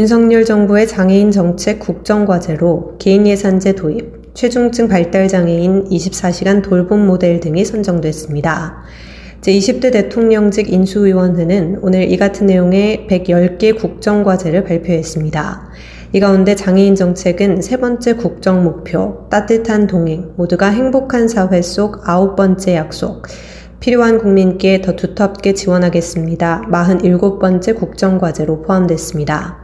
윤석열 정부의 장애인 정책 국정과제로 개인 예산제 도입, 최중증 발달 장애인 24시간 돌봄 모델 등이 선정됐습니다. 제20대 대통령직 인수위원회는 오늘 이 같은 내용의 110개 국정과제를 발표했습니다. 이 가운데 장애인 정책은 세 번째 국정 목표, 따뜻한 동행, 모두가 행복한 사회 속 아홉 번째 약속, 필요한 국민께 더 두텁게 지원하겠습니다. 47번째 국정과제로 포함됐습니다.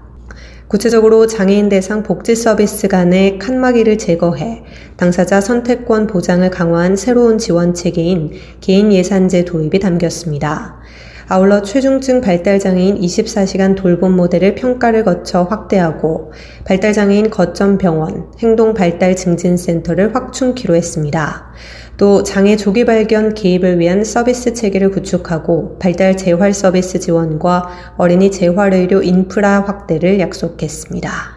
구체적으로 장애인 대상 복지 서비스 간의 칸막이를 제거해 당사자 선택권 보장을 강화한 새로운 지원 체계인 개인 예산제 도입이 담겼습니다. 아울러 최중증 발달장애인 24시간 돌봄 모델을 평가를 거쳐 확대하고 발달장애인 거점 병원, 행동 발달 증진센터를 확충키로 했습니다. 또 장애 조기 발견 개입을 위한 서비스 체계를 구축하고 발달 재활 서비스 지원과 어린이 재활 의료 인프라 확대를 약속했습니다.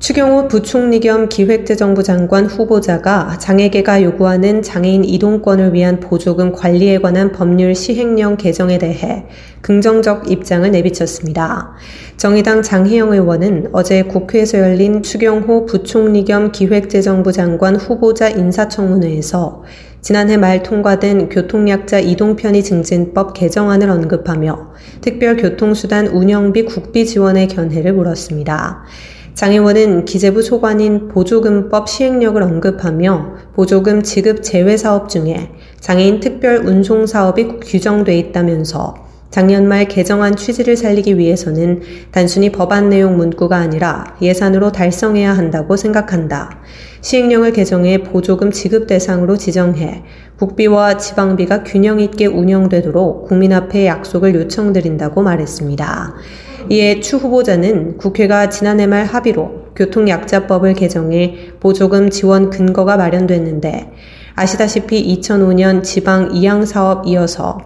추경호 부총리 겸 기획재정부 장관 후보자가 장애계가 요구하는 장애인 이동권을 위한 보조금 관리에 관한 법률 시행령 개정에 대해 긍정적 입장을 내비쳤습니다. 정의당 장혜영 의원은 어제 국회에서 열린 추경호 부총리 겸 기획재정부 장관 후보자 인사청문회에서 지난해 말 통과된 교통약자 이동편의 증진법 개정안을 언급하며 특별교통수단 운영비 국비 지원의 견해를 물었습니다. 장 의원은 기재부 소관인 보조금법 시행력을 언급하며 보조금 지급 제외 사업 중에 장애인 특별 운송 사업이 규정돼 있다면서 작년 말 개정안 취지를 살리기 위해서는 단순히 법안 내용 문구가 아니라 예산으로 달성해야 한다고 생각한다. 시행령을 개정해 보조금 지급 대상으로 지정해 국비와 지방비가 균형 있게 운영되도록 국민 앞에 약속을 요청드린다고 말했습니다. 이에 추 후보자는 국회가 지난해 말 합의로 교통약자법을 개정해 보조금 지원 근거가 마련됐는데 아시다시피 2005년 지방 이양 사업 이어서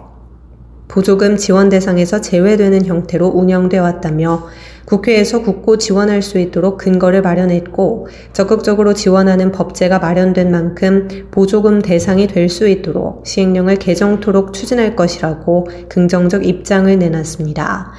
보조금 지원 대상에서 제외되는 형태로 운영돼 왔다며 국회에서 국고 지원할 수 있도록 근거를 마련했고 적극적으로 지원하는 법제가 마련된 만큼 보조금 대상이 될 수 있도록 시행령을 개정토록 추진할 것이라고 긍정적 입장을 내놨습니다.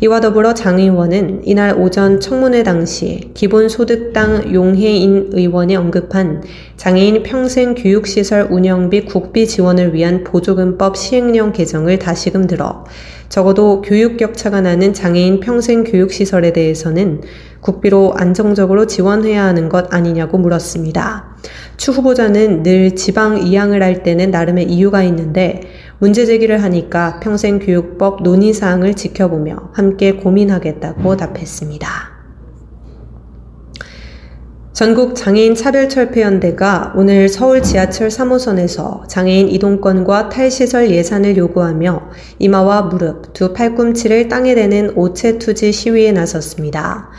이와 더불어 장 의원은 이날 오전 청문회 당시 기본소득당 용해인 의원이 언급한 장애인 평생 교육시설 운영비 국비 지원을 위한 보조금법 시행령 개정을 다시금 들어 적어도 교육 격차가 나는 장애인 평생 교육시설에 대해서는 국비로 안정적으로 지원해야 하는 것 아니냐고 물었습니다. 추 후보자는 늘 지방 이양을 할 때는 나름의 이유가 있는데 문제 제기를 하니까 평생교육법 논의사항을 지켜보며 함께 고민하겠다고 답했습니다. 전국 장애인 차별철폐연대가 오늘 서울 지하철 3호선에서 장애인 이동권과 탈시설 예산을 요구하며 이마와 무릎, 두 팔꿈치를 땅에 대는 오체 투지 시위에 나섰습니다.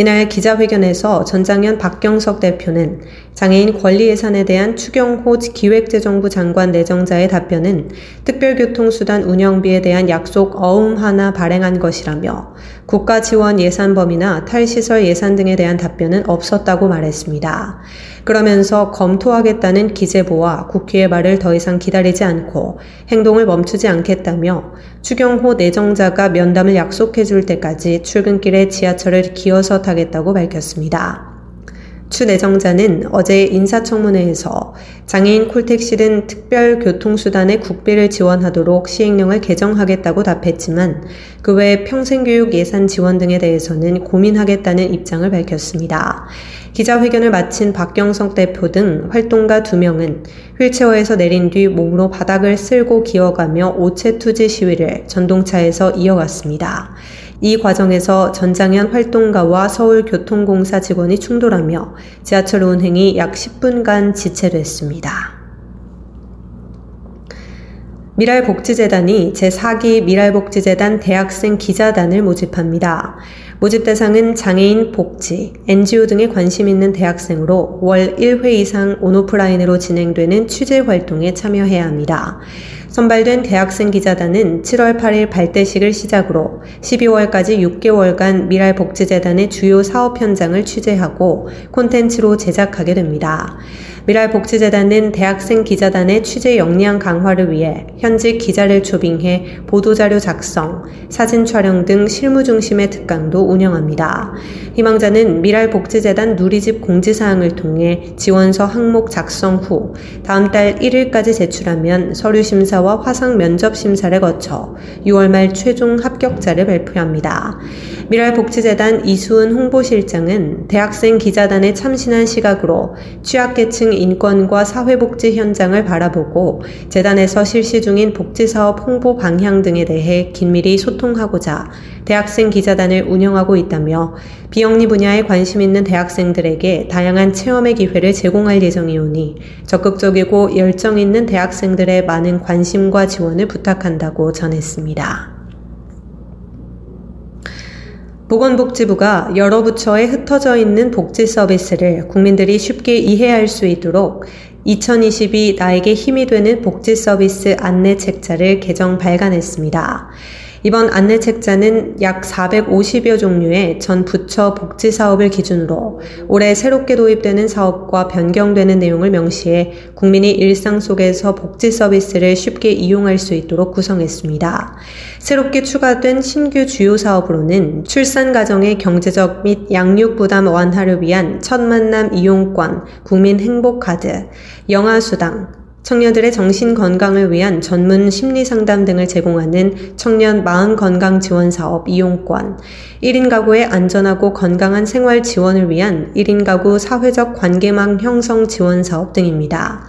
이날 기자회견에서 전장현 박경석 대표는 장애인 권리 예산에 대한 추경호 기획재정부 장관 내정자의 답변은 특별교통수단 운영비에 대한 약속 어음 하나 발행한 것이라며 국가 지원 예산 범위나 탈시설 예산 등에 대한 답변은 없었다고 말했습니다. 그러면서 검토하겠다는 기재부와 국회의 말을 더 이상 기다리지 않고 행동을 멈추지 않겠다며 추경호 내정자가 면담을 약속해 줄 때까지 출근길에 지하철을 기어서 타겠다고 밝혔습니다. 추 내정자는 어제 인사청문회에서 장애인 콜택시 등 특별 교통수단의 국비를 지원하도록 시행령을 개정하겠다고 답했지만 그 외 평생교육 예산 지원 등에 대해서는 고민하겠다는 입장을 밝혔습니다. 기자회견을 마친 박경석 대표 등 활동가 두명은 휠체어에서 내린 뒤 몸으로 바닥을 쓸고 기어가며 오체 투지 시위를 전동차에서 이어갔습니다. 이 과정에서 전장현 활동가와 서울교통공사 직원이 충돌하며 지하철 운행이 약 10분간 지체됐습니다. 미랄복지재단이 제4기 미랄복지재단 대학생 기자단을 모집합니다. 모집 대상은 장애인 복지, NGO 등에 관심 있는 대학생으로 월 1회 이상 온오프라인으로 진행되는 취재 활동에 참여해야 합니다. 선발된 대학생 기자단은 7월 8일 발대식을 시작으로 12월까지 6개월간 미랄복지재단의 주요 사업 현장을 취재하고 콘텐츠로 제작하게 됩니다. 미랄복지재단은 대학생 기자단의 취재 역량 강화를 위해 현직 기자를 초빙해 보도자료 작성, 사진 촬영 등 실무 중심의 특강도 운영합니다. 희망자는 미랄복지재단 누리집 공지사항을 통해 지원서 항목 작성 후 다음 달 1일까지 제출하면 서류 심사와 화상 면접 심사를 거쳐 6월 말 최종 합격자를 발표합니다. 미랄복지재단 이수은 홍보실장은 대학생 기자단에 참신한 시각으로 취약계층 인권과 사회복지 현장을 바라보고 재단에서 실시 중인 복지사업 홍보 방향 등에 대해 긴밀히 소통하고자 대학생 기자단을 운영하고 있다며 비영리 분야에 관심 있는 대학생들에게 다양한 체험의 기회를 제공할 예정이오니 적극적이고 열정 있는 대학생들의 많은 관심과 지원을 부탁한다고 전했습니다. 보건복지부가 여러 부처에 흩어져 있는 복지 서비스를 국민들이 쉽게 이해할 수 있도록 2022 나에게 힘이 되는 복지 서비스 안내 책자를 개정 발간했습니다. 이번 안내 책자는 약 450여 종류의 전 부처 복지 사업을 기준으로 올해 새롭게 도입되는 사업과 변경되는 내용을 명시해 국민이 일상 속에서 복지 서비스를 쉽게 이용할 수 있도록 구성했습니다. 새롭게 추가된 신규 주요 사업으로는 출산 가정의 경제적 및 양육 부담 완화를 위한 첫 만남 이용권, 국민 행복 카드, 영아 수당, 청년들의 정신 건강을 위한 전문 심리 상담 등을 제공하는 청년 마음 건강 지원 사업 이용권, 1인 가구의 안전하고 건강한 생활 지원을 위한 1인 가구 사회적 관계망 형성 지원 사업 등입니다.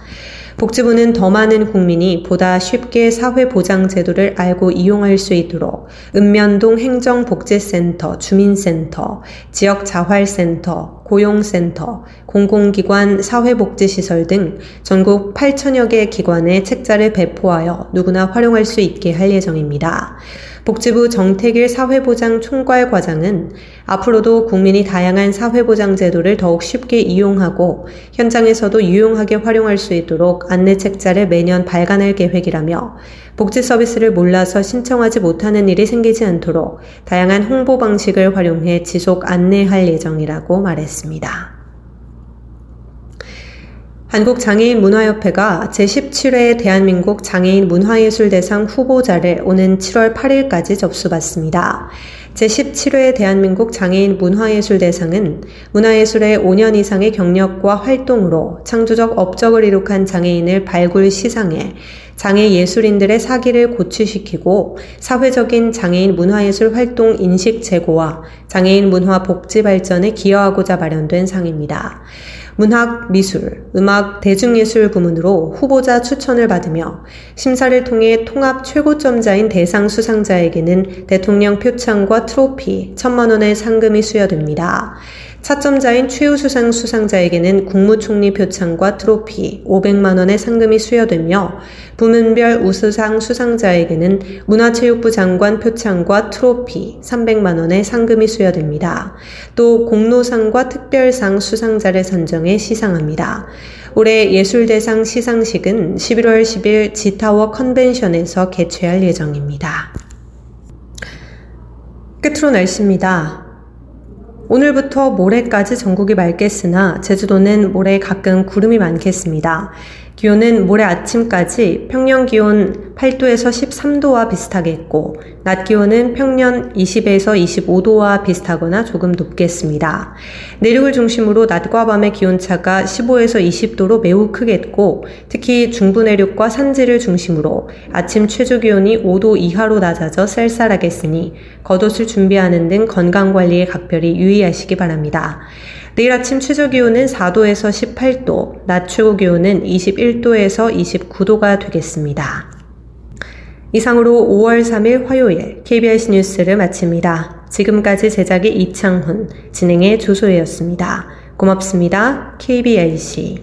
복지부는 더 많은 국민이 보다 쉽게 사회보장제도를 알고 이용할 수 있도록 읍면동 행정복지센터, 주민센터, 지역자활센터, 고용센터, 공공기관 사회복지시설 등 전국 8천여 개 기관에 책자를 배포하여 누구나 활용할 수 있게 할 예정입니다. 복지부 정태길 사회보장 총괄 과장은 앞으로도 국민이 다양한 사회보장 제도를 더욱 쉽게 이용하고 현장에서도 유용하게 활용할 수 있도록 안내 책자를 매년 발간할 계획이라며 복지 서비스를 몰라서 신청하지 못하는 일이 생기지 않도록 다양한 홍보 방식을 활용해 지속 안내할 예정이라고 말했습니다. 한국장애인 문화협회가 제17회 대한민국 장애인 문화예술대상 후보자를 오는 7월 8일까지 접수받습니다. 제17회 대한민국 장애인 문화예술대상은 문화예술의 5년 이상의 경력과 활동으로 창조적 업적을 이룩한 장애인을 발굴 시상해 장애 예술인들의 사기를 고취시키고 사회적인 장애인 문화예술 활동 인식 제고와 장애인 문화 복지 발전에 기여하고자 마련된 상입니다. 문학, 미술, 음악, 대중예술 부문으로 후보자 추천을 받으며 심사를 통해 통합 최고점자인 대상 수상자에게는 대통령 표창과 트로피 천만 원의 상금이 수여됩니다. 차점자인 최우수상 수상자에게는 국무총리 표창과 트로피 500만 원의 상금이 수여되며 부문별 우수상 수상자에게는 문화체육부 장관 표창과 트로피 300만 원의 상금이 수여됩니다. 또 공로상과 특별상 수상자를 선정해 시상합니다. 올해 예술대상 시상식은 11월 10일 지타워 컨벤션에서 개최할 예정입니다. 끝으로 날씨입니다. 오늘부터 모레까지 전국이 맑겠으나 제주도는 모레 가끔 구름이 많겠습니다. 기온은 모레 아침까지 평년 기온 8도에서 13도와 비슷하겠고, 낮 기온은 평년 20에서 25도와 비슷하거나 조금 높겠습니다. 내륙을 중심으로 낮과 밤의 기온차가 15에서 20도로 매우 크겠고, 특히 중부 내륙과 산지를 중심으로 아침 최저 기온이 5도 이하로 낮아져 쌀쌀하겠으니, 겉옷을 준비하는 등 건강 관리에 각별히 유의하시기 바랍니다. 내일 아침 최저 기온은 4도에서 18도, 낮 최고 기온은 21도에서 29도가 되겠습니다. 이상으로 5월 3일 화요일 KBS 뉴스를 마칩니다. 지금까지 제작이 이창훈, 진행의 조소혜였습니다. 고맙습니다. KBIC.